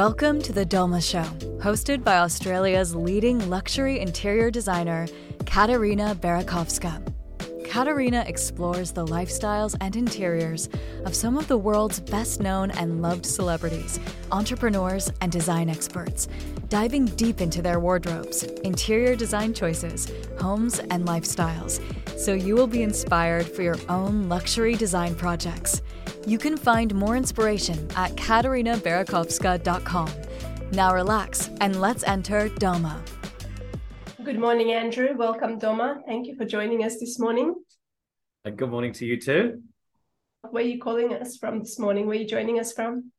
Welcome to The Doma Show, hosted by Australia's leading luxury interior designer, Katarina Barakovska. Katarina explores the lifestyles and interiors of some of the world's best known and loved celebrities, entrepreneurs, and design experts, diving deep into their wardrobes, interior design choices, homes, and lifestyles, so you will be inspired for your own luxury design projects. You can find more inspiration at katarinaBarakovska.com. Now relax and let's enter Doma. Good morning, Andrew. Welcome, Doma. Thank you for joining us this morning. And good morning to you too. Where are you calling us from this morning? Where are you joining us from?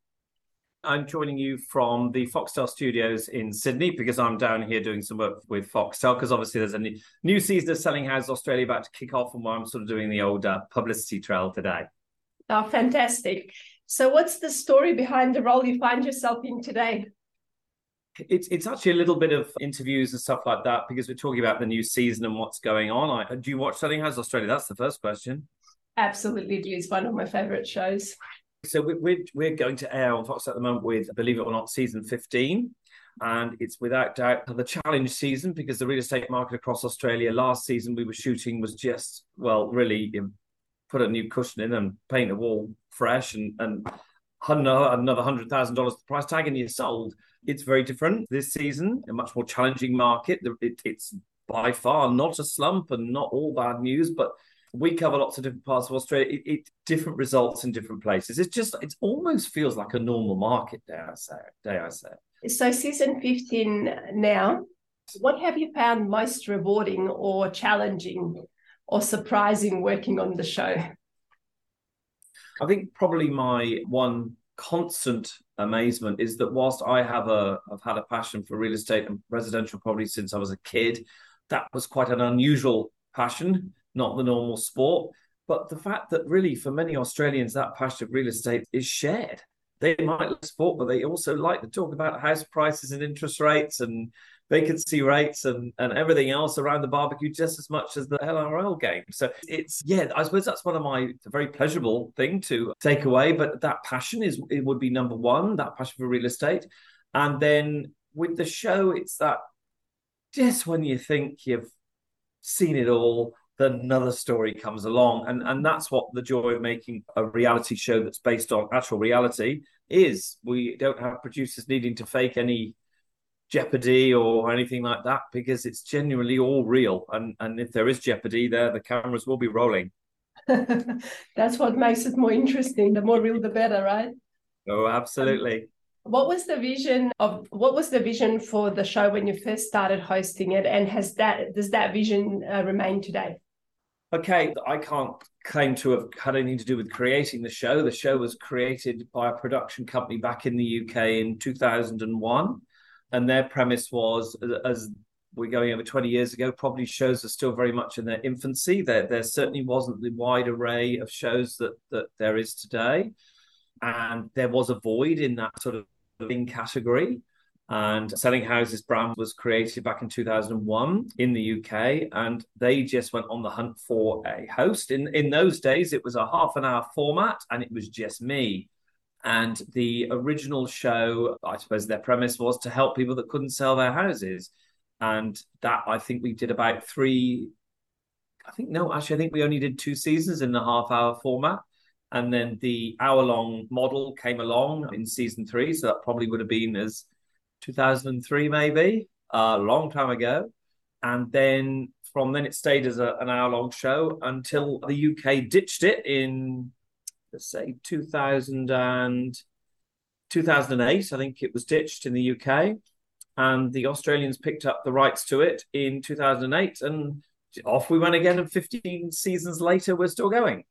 I'm joining you from the Foxtel studios in Sydney because I'm down here doing some work with Foxtel because obviously there's a new, new season of Selling Houses Australia about to kick off and I'm sort of doing the old uh, publicity trail today. Oh, fantastic. So, what's the story behind the role you find yourself in today? It's it's actually a little bit of interviews and stuff like that because we're talking about the new season and what's going on. I, do you watch Selling Houses Australia? That's the first question. Absolutely, do. It's one of my favourite shows. So we're we're going to air on Fox at the moment with, believe it or not, season fifteen, and it's without doubt the challenge season because the real estate market across Australia last season we were shooting was just well really put a new cushion in and paint a wall fresh and and another hundred thousand dollars the price tag and you're sold. It's very different this season, a much more challenging market. It, it's by far not a slump and not all bad news, but we cover lots of different parts of Australia. It, it different results in different places. It's just it almost feels like a normal market. Day I say? Dare I say? So season fifteen now. What have you found most rewarding or challenging or surprising working on the show? I think probably my one constant amazement is that whilst I have a I've had a passion for real estate and residential property since I was a kid, that was quite an unusual passion, not the normal sport. But the fact that really for many Australians that passion of real estate is shared. They might like sport, but they also like to talk about house prices and interest rates and vacancy rates and, and everything else around the barbecue just as much as the NRL game. So it's yeah, I suppose that's one of my very pleasurable thing to take away. But that passion is it would be number one, that passion for real estate. And then with the show, it's that just when you think you've seen it all, then another story comes along. And and that's what the joy of making a reality show that's based on actual reality is. We don't have producers needing to fake any jeopardy or anything like that because it's genuinely all real. And and if there is jeopardy there, the cameras will be rolling. That's what makes it more interesting. The more real, the better, right? Oh, absolutely. Um, what was the vision of what was the vision for the show when you first started hosting it, and has that does that vision uh, remain today? Okay, I can't claim to have had anything to do with creating the show. The show was created by a production company back in the UK in 2001 and their premise was as we're going over 20 years ago probably shows are still very much in their infancy. There there certainly wasn't the wide array of shows that that there is today. And there was a void in that sort of thing category. And selling houses brand was created back in 2001 in the UK and they just went on the hunt for a host. In in those days it was a half an hour format and it was just me and the original show, I suppose their premise was to help people that couldn't sell their houses. And that I think we did about three, I think, no, actually, I think we only did two seasons in the half hour format. And then the hour long model came along in season three. So that probably would have been as 2003, maybe, a long time ago. And then from then it stayed as a, an hour long show until the UK ditched it in let's say 2000 and 2008 i think it was ditched in the uk and the australians picked up the rights to it in 2008 and off we went again and 15 seasons later we're still going.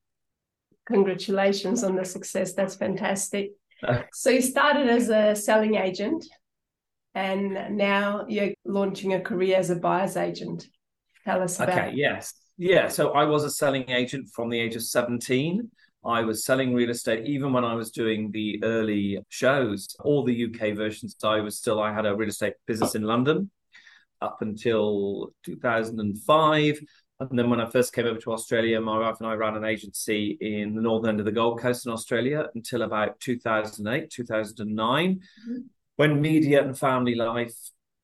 Congratulations on the success. That's fantastic. Uh. So you started as a selling agent and now you're launching a career as a buyer's agent. Tell us about okay yes. Yeah so i was a selling agent from the age of 17 I was selling real estate even when I was doing the early shows, all the UK versions. I was still, I had a real estate business in London up until 2005. And then when I first came over to Australia, my wife and I ran an agency in the northern end of the Gold Coast in Australia until about 2008, 2009. Mm-hmm. when media and family life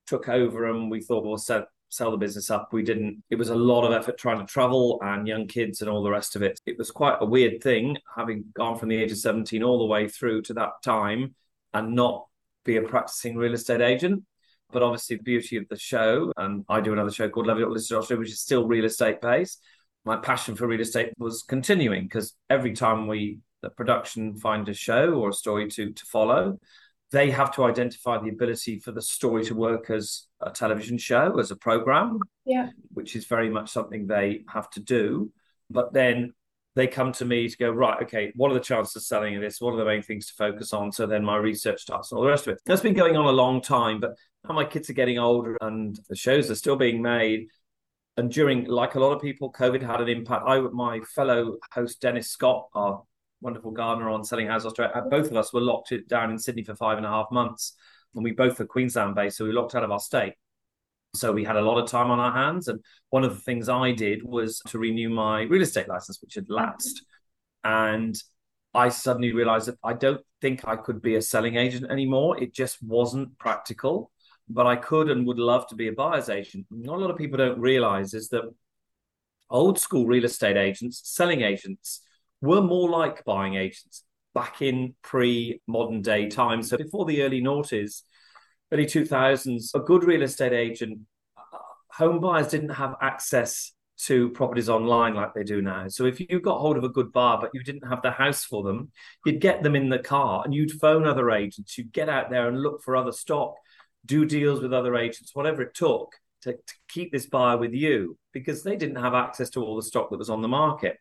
took over and we thought, well, sell, sell the business up, we didn't. It was a lot of effort trying to travel and young kids and all the rest of it. It was quite a weird thing having gone from the age of 17 all the way through to that time and not be a practicing real estate agent. But obviously, the beauty of the show, and I do another show called Love It Listed Australia, which is still real estate based. My passion for real estate was continuing because every time we the production find a show or a story to to follow, they have to identify the ability for the story to work as a television show, as a program, yeah, which is very much something they have to do. But then they come to me to go, right, okay, what are the chances of selling this? What are the main things to focus on? So then my research starts and all the rest of it. That's been going on a long time, but now my kids are getting older and the shows are still being made. And during, like a lot of people, COVID had an impact. I, my fellow host Dennis Scott, our wonderful gardener on Selling Houses Australia, uh, both of us were locked down in Sydney for five and a half months, and we both are Queensland based, so we locked out of our state. So we had a lot of time on our hands. And one of the things I did was to renew my real estate license, which had lapsed. And I suddenly realized that I don't think I could be a selling agent anymore. It just wasn't practical. But I could and would love to be a buyer's agent. Not a lot of people don't realize is that old school real estate agents, selling agents, were more like buying agents back in pre modern day times. So before the early noughties, early 2000s, a good real estate agent, uh, home buyers didn't have access to properties online like they do now. So if you got hold of a good bar, but you didn't have the house for them, you'd get them in the car and you'd phone other agents. You'd get out there and look for other stock, do deals with other agents, whatever it took to, to keep this buyer with you because they didn't have access to all the stock that was on the market.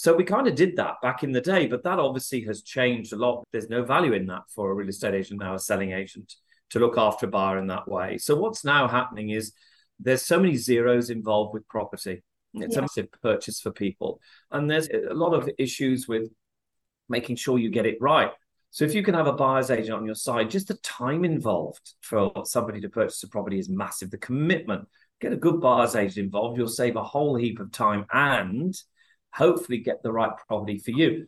So we kind of did that back in the day, but that obviously has changed a lot. There's no value in that for a real estate agent now, a selling agent to look after a buyer in that way. So what's now happening is there's so many zeros involved with property. It's yeah. a massive purchase for people. And there's a lot of issues with making sure you get it right. So if you can have a buyer's agent on your side, just the time involved for somebody to purchase a property is massive. The commitment, get a good buyer's agent involved, you'll save a whole heap of time and hopefully get the right property for you.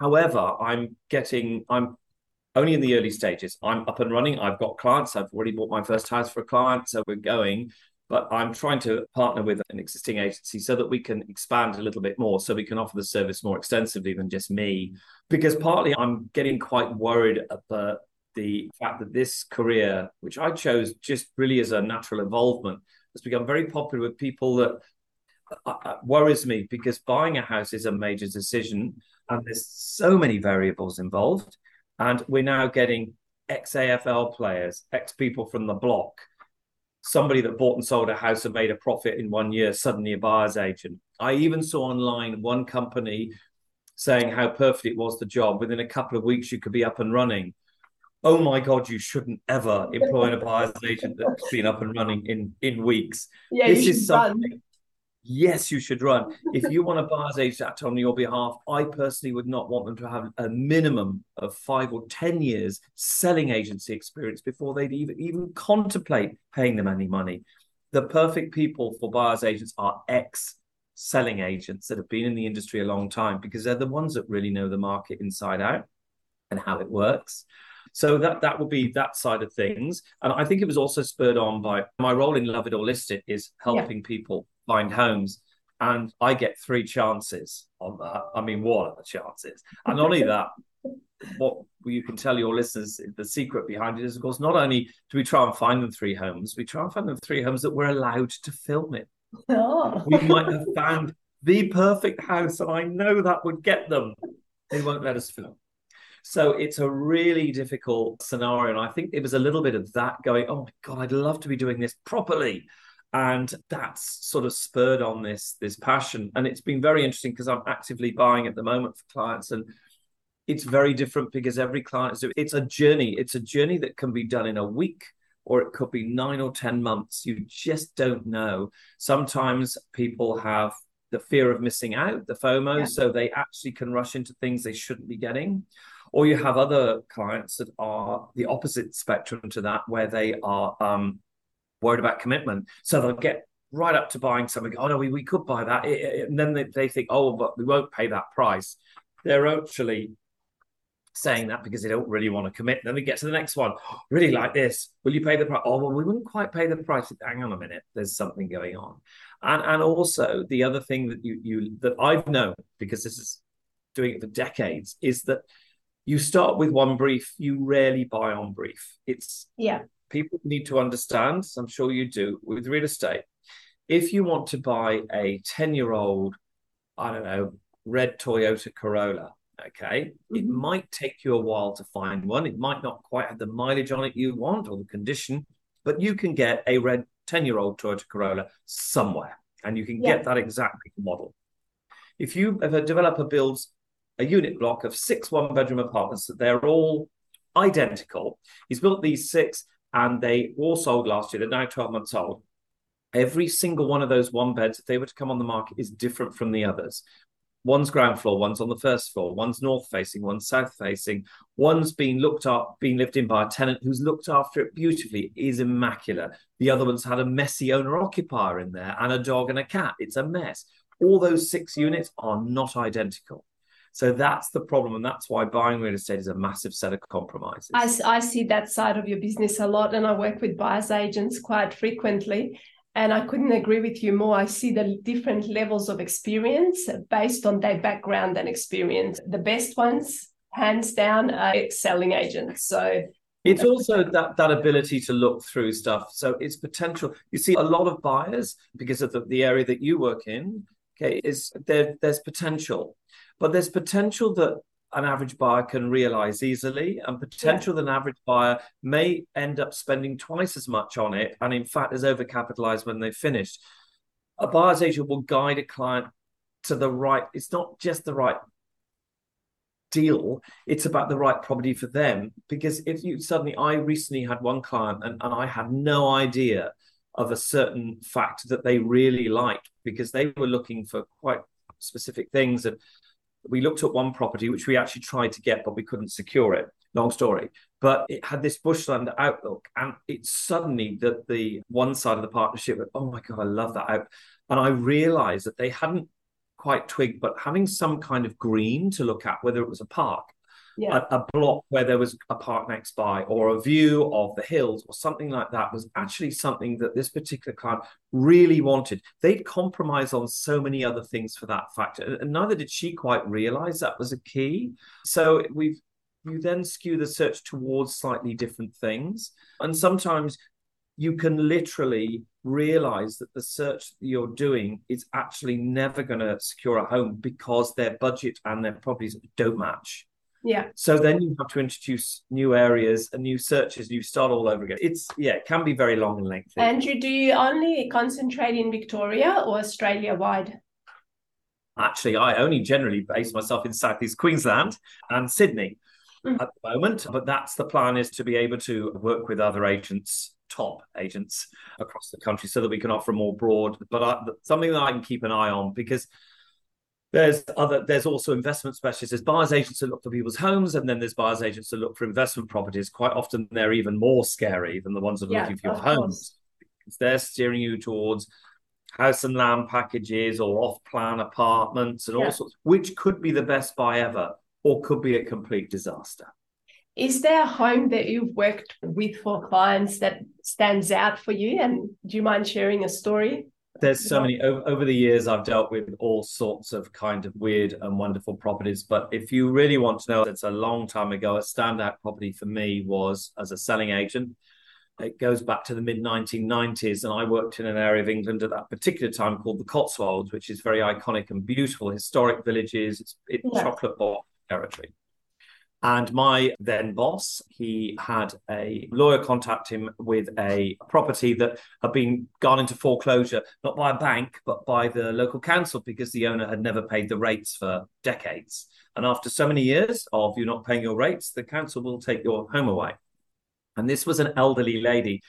However, I'm getting, I'm only in the early stages. I'm up and running. I've got clients. I've already bought my first house for a client. So we're going. But I'm trying to partner with an existing agency so that we can expand a little bit more, so we can offer the service more extensively than just me. Because partly I'm getting quite worried about the fact that this career, which I chose just really as a natural involvement, has become very popular with people that Uh, uh, worries me because buying a house is a major decision and there's so many variables involved and we're now getting ex AFL players, ex people from the block, somebody that bought and sold a house and made a profit in one year, suddenly a buyer's agent. I even saw online one company saying how perfect it was the job. Within a couple of weeks, you could be up and running. Oh my God, you shouldn't ever employ a buyer's agent that's been up and running in, in weeks. Yeah, this is something. Run yes, you should run. if you want a buyer's agent act on your behalf, I personally would not want them to have a minimum of five or 10 years selling agency experience before they'd even, even contemplate paying them any money. The perfect people for buyer's agents are ex selling agents that have been in the industry a long time because they're the ones that really know the market inside out and how it works. So that that would be that side of things. And I think it was also spurred on by my role in Love It or List It is helping yeah. people find homes. And I get three chances on that. I mean, what are the chances? And not only that, what you can tell your listeners, the secret behind it is, of course, not only do we try and find them three homes, we try and find them three homes that we're allowed to film in. Oh. We might have found the perfect house, and I know that would get them. They won't let us film. So it's a really difficult scenario. And I think it was a little bit of that going, oh my God, I'd love to be doing this properly. And that's sort of spurred on this this passion. And it's been very interesting because i'm actively buying at the moment for clients and it's very different because every client is it's a journey. It's a journey that can be done in a week or it could be nine or ten months. You just don't know. Sometimes people have the fear of missing out the fomo yeah. so they actually can rush into things they shouldn't be getting or you have other clients that are the opposite spectrum to that where they are um, worried about commitment. So they'll get right up to buying something. Oh no, we, we could buy that, and then they, they think, oh, but we won't pay that price. They're actually saying that because they don't really want to commit. Then we get to the next one. really like this. Will you pay the price? Oh, well, we wouldn't quite pay the price. Hang on a minute. There's something going on. And and also the other thing that you you that I've known because this is doing it for decades is that you start with one brief, you rarely buy on brief. It's yeah. People need to understand, I'm sure you do, with real estate. If you want to buy a 10-year-old, I don't know, red Toyota Corolla, okay, mm-hmm. it might take you a while to find one. It might not quite have the mileage on it you want or the condition, but you can get a red 10-year-old Toyota Corolla somewhere and you can yeah. get that exact model. If you if a developer builds a unit block of six one bedroom apartments that they're all identical. He's built these six and they all sold last year. They're now 12 months old. Every single one of those one beds, if they were to come on the market, is different from the others. One's ground floor, one's on the first floor, one's north facing, one's south facing, one's been looked up, being lived in by a tenant who's looked after it beautifully, it is immaculate. The other one's had a messy owner occupier in there and a dog and a cat. It's a mess. All those six units are not identical. So that's the problem. And that's why buying real estate is a massive set of compromises. I, I see that side of your business a lot. And I work with buyer's agents quite frequently. And I couldn't agree with you more. I see the different levels of experience based on their background and experience. The best ones, hands down, are selling agents. So it's also that that ability to look through stuff. So it's potential. You see a lot of buyers because of the, the area that you work in. Okay, is there? There's potential but there's potential that an average buyer can realize easily, and potential yeah. that an average buyer may end up spending twice as much on it, and in fact is overcapitalized when they've finished. A buyer's agent will guide a client to the right. It's not just the right deal it's about the right property for them because if you suddenly i recently had one client and, and i had no idea of a certain fact that they really liked because they were looking for quite specific things and we looked at one property which we actually tried to get, but we couldn't secure it. Long story, but it had this bushland outlook, and it suddenly that the one side of the partnership, oh my god, I love that out, and I realised that they hadn't quite twigged, but having some kind of green to look at, whether it was a park yeah. a, a, block where there was a park next by or a view of the hills or something like that was actually something that this particular client really wanted. They'd compromise on so many other things for that factor, and neither did she quite realize that was a key. So we've you then skew the search towards slightly different things, and sometimes you can literally realize that the search that you're doing is actually never going to secure a home because their budget and their properties don't match. Yeah. So then you have to introduce new areas and new searches. You start all over again. It's yeah, it can be very long and lengthy. Andrew, do you only concentrate in Victoria or Australia wide? Actually, I only generally base myself in Southeast Queensland and Sydney mm. at the moment. But that's the plan is to be able to work with other agents, top agents across the country, so that we can offer a more broad. But I, something that I can keep an eye on because there's other there's also investment specialists. There's buyers agents that look for people's homes and then there's buyers agents that look for investment properties. Quite often they're even more scary than the ones that are yeah, looking for your homes because they're steering you towards house and land packages or off-plan apartments and yeah. all sorts which could be the best buy ever or could be a complete disaster. Is there a home that you've worked with for clients that stands out for you? And do you mind sharing a story there's so many over, over the years I've dealt with all sorts of kind of weird and wonderful properties. But if you really want to know, it's a long time ago. A standout property for me was as a selling agent. It goes back to the mid 1990s, and I worked in an area of England at that particular time called the Cotswolds, which is very iconic and beautiful, historic villages. It's, it's yeah. chocolate bar territory. And my then boss, he had a lawyer contact him with a property that had been gone into foreclosure, not by a bank, but by the local council because the owner had never paid the rates for decades. And after so many years of you not paying your rates, the council will take your home away. And this was an elderly lady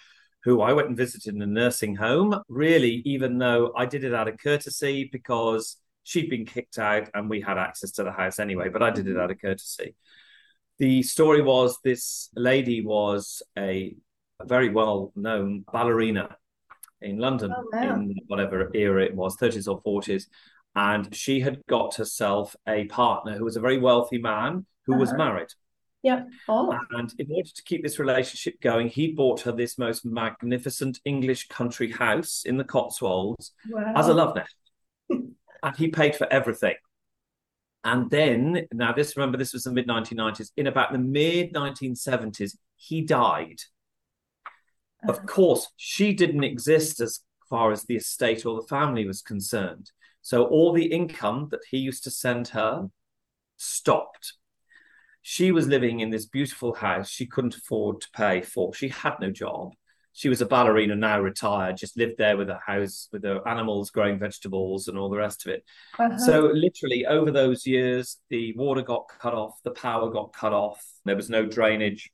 who I went and visited in a nursing home, really, even though I did it out of courtesy because she'd been kicked out and we had access to the house anyway, but I did it mm-hmm. out of courtesy the story was this lady was a, a very well known ballerina in London oh, wow. in whatever era it was, 30s or 40s. And she had got herself a partner who was a very wealthy man who uh-huh. was married. Yeah. Oh. And in order to keep this relationship going, he bought her this most magnificent English country house in the Cotswolds Wow. as a love nest. and he paid for everything. And then, now this, remember, this was the mid 1990s. In about the mid 1970s, he died. Uh-huh. Of course, she didn't exist as far as the estate or the family was concerned. So all the income that he used to send her stopped. She was living in this beautiful house she couldn't afford to pay for. She had no job. She was a ballerina, now retired, just lived there with her house, with her animals, growing vegetables, and all the rest of it. Uh-huh. So literally over those years, the water got cut off, the power got cut off, there was no drainage,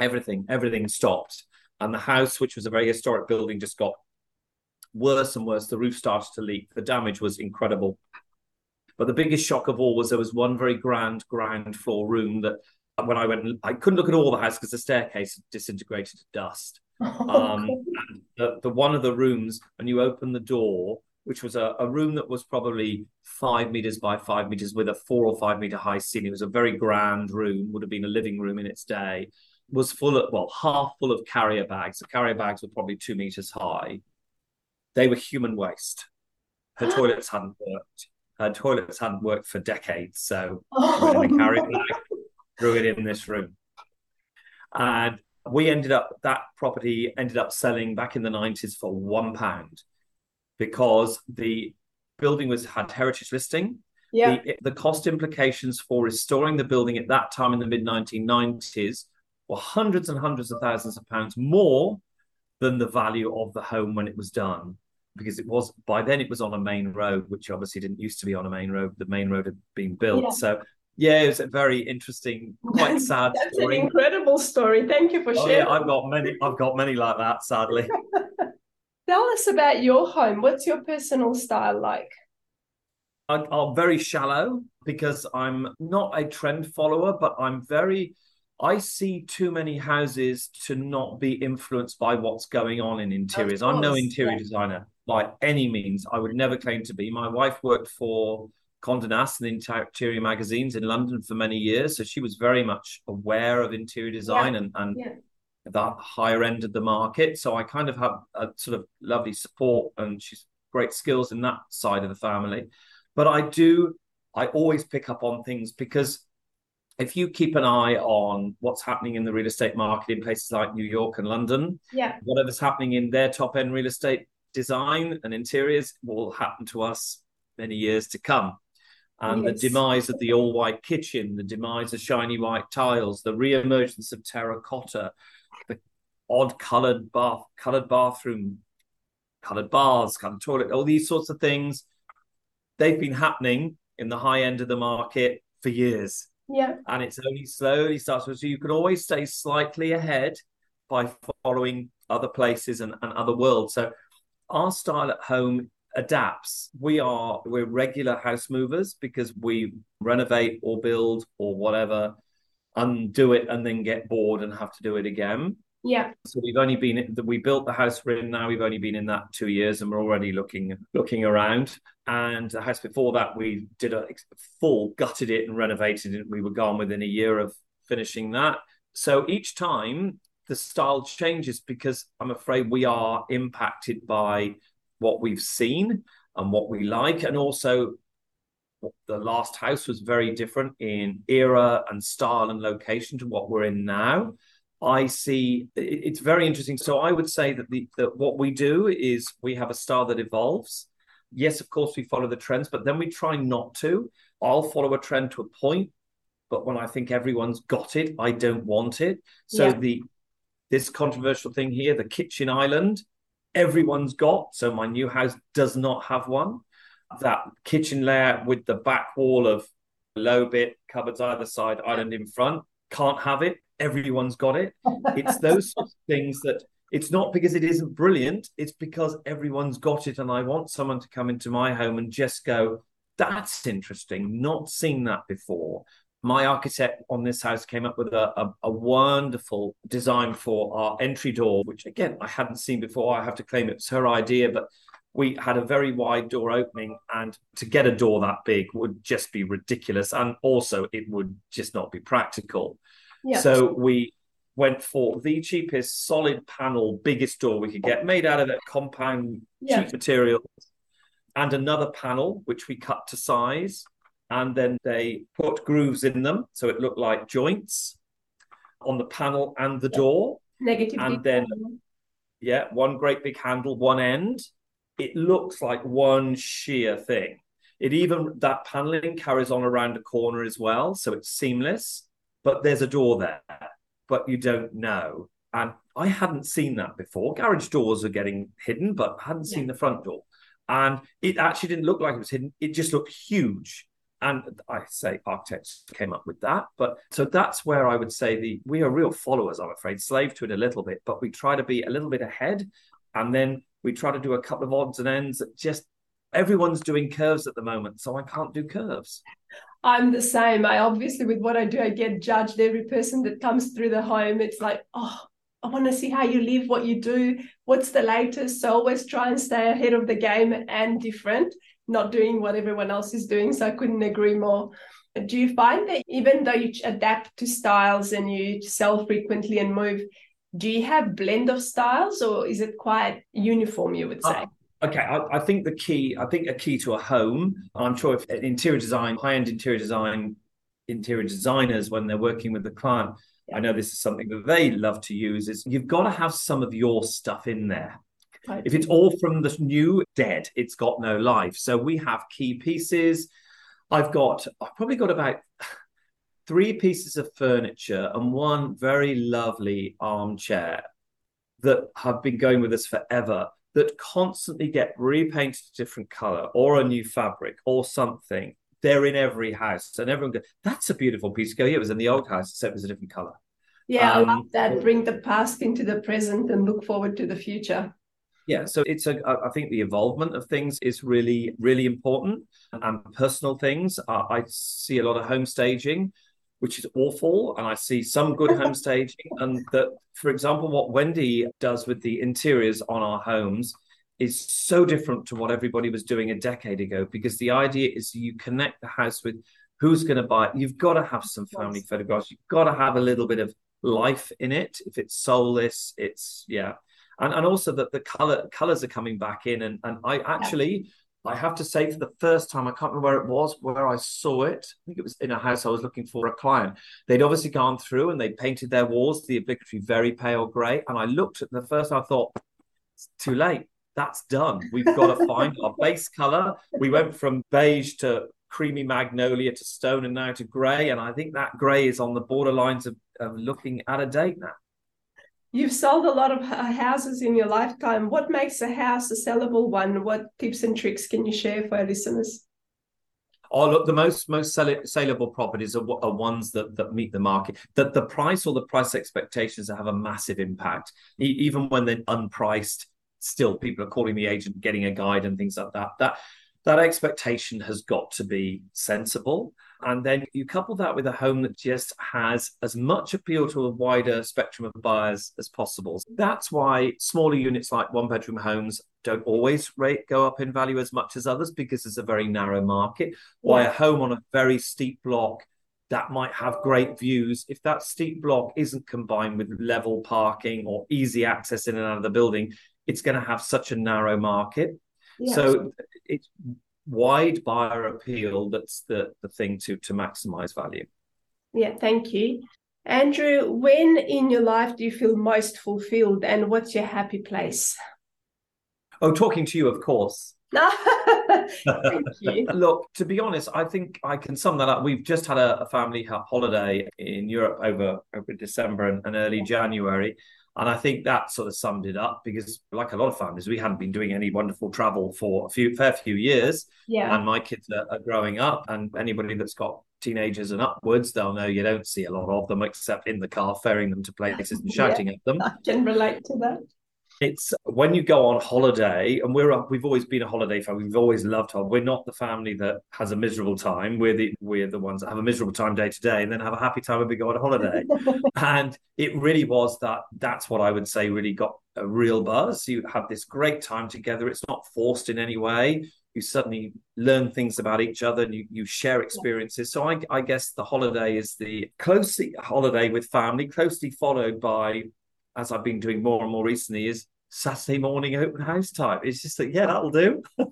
everything, everything stopped. And the house, which was a very historic building, just got worse and worse. The roof started to leak. The damage was incredible. But the biggest shock of all was there was one very grand ground floor room that when I went, I couldn't look at all the house because the staircase disintegrated to dust. Um, the, the one of the rooms, and you open the door, which was a, a room that was probably five meters by five meters with a four or five meter high ceiling. It was a very grand room, would have been a living room in its day, was full of, well, half full of carrier bags. The carrier bags were probably two meters high. They were human waste. Her toilets hadn't worked. Her toilets hadn't worked for decades. So went in a carrier bag, threw it in this room. And we ended up that property ended up selling back in the 90s for one pound because the building was had heritage listing yeah. the, the cost implications for restoring the building at that time in the mid 1990s were hundreds and hundreds of thousands of pounds more than the value of the home when it was done because it was by then it was on a main road which obviously didn't used to be on a main road the main road had been built Yeah. so yeah it was a very interesting quite sad That's story an incredible story. Thank you for Oh, sharing. yeah, I've got many. I've got many like that. Sadly, Tell us about your home. What's your personal style like? I, I'm very shallow because I'm not a trend follower, but I'm very. I see too many houses to not be influenced by what's going on in interiors. I'm no interior yeah. designer by any means. I would never claim to be. My wife worked for Condé Nast and interior magazines in London for many years, so she was very much aware of interior design and and Yeah. the higher end of the market. So I kind of have a sort of lovely support and she's great skills in that side of the family. But I do, I always pick up on things because if you keep an eye on what's happening in the real estate market in places like New York and London, Yeah. whatever's happening in their top end real estate design and interiors will happen to us many years to come. And Yes. the demise of the all white kitchen, the demise of shiny white tiles, the re-emergence of terracotta, the odd colored bath, colored bathroom, colored bars, colored toilet, all these sorts of things, they've been happening in the high end of the market for years Yeah. and it's only slowly starts. So you can always stay slightly ahead by following other places and, and other worlds. So our style at home adapts. We are we're regular house movers because we renovate or build or whatever, undo it and then get bored and have to do it again. Yeah. So we've only been we built the house we're in now. We've only been in that two years, and we're already looking looking around. And the house before that, we did a full gutted it and renovated it. We were gone within a year of finishing that. So each time the style changes because I'm afraid we are impacted by what we've seen and what we like, and also the last house was very different in era and style and location to what we're in now. I see it's very interesting. So I would say that the that what we do is we have a style that evolves. Yes, of course we follow the trends, but then we try not to. I'll follow a trend to a point, but when I think everyone's got it, I don't want it. So Yeah. the this controversial thing here, the kitchen island, everyone's got. So my new house does not have one. That kitchen layout with the back wall of low bit, cupboards either side, island in front, can't have it. Everyone's got it. It's those sorts of things that it's not because it isn't brilliant, it's because everyone's got it. And I want someone to come into my home and just go, that's interesting, not seen that before. My architect on this house came up with a, a, a wonderful design for our entry door, which again I hadn't seen before. I have to claim it was her idea, but we had a very wide door opening and to get a door that big would just be ridiculous and also it would just not be practical yeah. so we went for the cheapest solid panel biggest door we could get made out of that compound yeah. cheap material and another panel which we cut to size and then they put grooves in them so it looked like joints on the panel and the door negative and then yeah one great big handle one end it looks like one sheer thing. It even that paneling carries on around a corner as well, so it's seamless. But there's a door there, but you don't know. And I hadn't seen that before. Garage doors are getting hidden, but I hadn't yeah. seen the front door. And it actually didn't look like it was hidden. It just looked huge. And I say architects came up with that. But so that's where I would say the we are real followers, I'm afraid, slave to it a little bit, but we try to be a little bit ahead. And then we try to do a couple of odds and ends that just everyone's doing curves at the moment, so I can't do curves. I'm the same. I obviously, with what I do, I get judged. Every person that comes through the home, it's like, oh, I want to see how you live, what you do, what's the latest. So always try and stay ahead of the game and different, not doing what everyone else is doing. So I couldn't agree more. Do you find that even though you adapt to styles and you sell frequently and move, do you have blend of styles or is it quite uniform you would say uh, okay I, I, think the key i think a key to a home i'm sure if interior design high-end interior design interior designers when they're working with the client i know this is something that they love to use is you've got to have some of your stuff in there if it's all from the new dead it's got no life so we have key pieces i've got i've probably got about three pieces of furniture and one very lovely armchair that have been going with us forever that constantly get repainted a different color or a new fabric or something. They're in every house, and everyone goes, "That's a beautiful piece." Go, yeah, it was in the old house, except it was a different color. Yeah, um, I love that. Bring the past into the present and look forward to the future. Yeah, so it's a. I think the involvement of things is really, really important, and personal things. I see a lot of home staging which is awful. And I see some good home staging. And that, for example, what Wendy does with the interiors on our homes is so different to what everybody was doing a decade ago because the idea is you connect the house with who's going to buy it. You've got to have some family photographs. You've got to have a little bit of life in it. If it's soulless, it's yeah. And, and also that the color colors are coming back in. And, and I actually I have to say, for the first time, I can't remember where it was, where I saw it. I think it was in a house I was looking for a client. They'd obviously gone through and they painted their walls the obligatory very pale grey. And I looked at the first, I thought, it's too late. That's done. We've got to find our base color. We went from beige to creamy magnolia to stone and now to grey. And I think that grey is on the borderlines of, of looking at a date now. You've sold a lot of houses in your lifetime. What makes a house a sellable one? What tips and tricks can you share for our listeners? Oh, look, the most most sell- saleable properties are, are ones that that meet the market. That the price or the price expectations have a massive impact, e- even when they're unpriced. Still, people are calling the agent, getting a guide, and things like that. That that expectation has got to be sensible. And then you couple that with a home that just has as much appeal to a wider spectrum of buyers as possible. That's why smaller units like one bedroom homes don't always rate go up in value as much as others because it's a very narrow market. Why a home on a very steep block that might have great views. If that steep block isn't combined with level parking or easy access in and out of the building, it's going to have such a narrow market. So it's wide buyer appeal that's the, the thing to to maximize value. Yeah, thank you. Andrew, when in your life do you feel most fulfilled and what's your happy place? Oh, talking to you, of course. Thank you. Look, to be honest, I think I can sum that up. We've just had a, a family holiday in Europe over over December and, and early January, and I think that sort of summed it up because, like a lot of families, we hadn't been doing any wonderful travel for a few fair few years. Yeah. And my kids are, are growing up, and anybody that's got teenagers and upwards, they'll know you don't see a lot of them except in the car, ferrying them to places and shouting yeah, at them. I can relate to that. It's when you go on holiday, and we're we've always been a holiday family. We've always loved holiday. We're not the family that has a miserable time. We're the we're the ones that have a miserable time day to day, and then have a happy time when we go on holiday. and it really was that. That's what I would say really got a real buzz. You have this great time together. It's not forced in any way. You suddenly learn things about each other and you, you share experiences. So I, I guess the holiday is the closely holiday with family, closely followed by as I've been doing more and more recently, is Saturday morning open house type. It's just like, yeah, that'll do. uh,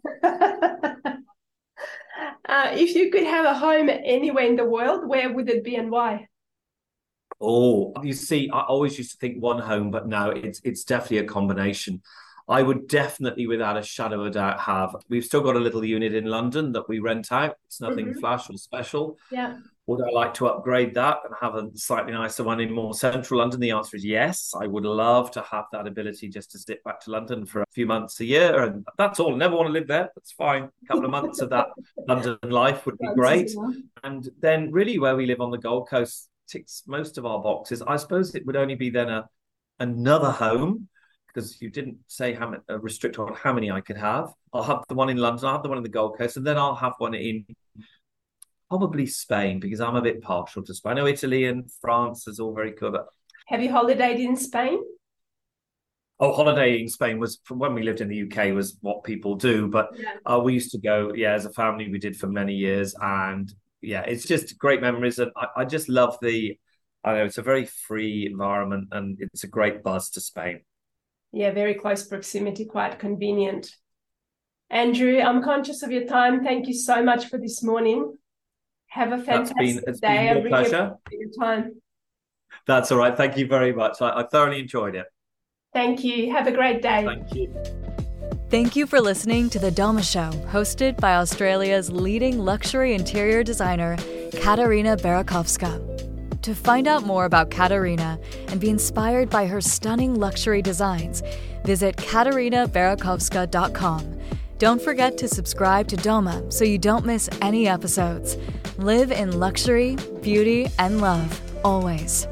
if you could have a home anywhere in the world, where would it be and why? Oh, you see, I always used to think one home, but no, it's it's definitely a combination. I would definitely, without a shadow of a doubt, have. We've still got a little unit in London that we rent out. It's nothing mm-hmm. flash or special. Yeah. Would I like to upgrade that and have a slightly nicer one in more central London? The answer is yes. I would love to have that ability just to zip back to London for a few months a year. And that's all. Never want to live there. That's fine. A couple of months of that London life would be great. And then, really, where we live on the Gold Coast ticks most of our boxes. I suppose it would only be then a another home because you didn't say how many, uh, restrict on how many I could have. I'll have the one in London, I'll have the one in the Gold Coast, and then I'll have one in probably Spain because I'm a bit partial to Spain. I know Italy and France is all very cool, but have you holidayed in Spain? Oh, holidaying in Spain was from when we lived in the UK was what people do, but yeah. uh, we used to go, yeah, as a family, we did for many years, and yeah, it's just great memories, and I, I just love the. I know it's a very free environment, and it's a great buzz to Spain. Yeah, very close proximity, quite convenient. Andrew, I'm conscious of your time. Thank you so much for this morning. Have a fantastic been, it's day. Been a pleasure. Your time. That's all right. Thank you very much. I, I thoroughly enjoyed it. Thank you. Have a great day. Thank you. Thank you for listening to The Doma Show, hosted by Australia's leading luxury interior designer, Katarina Barakovska. To find out more about Katarina and be inspired by her stunning luxury designs, visit katarinabarakovska.com. Don't forget to subscribe to Doma so you don't miss any episodes. Live in luxury, beauty, and love, always.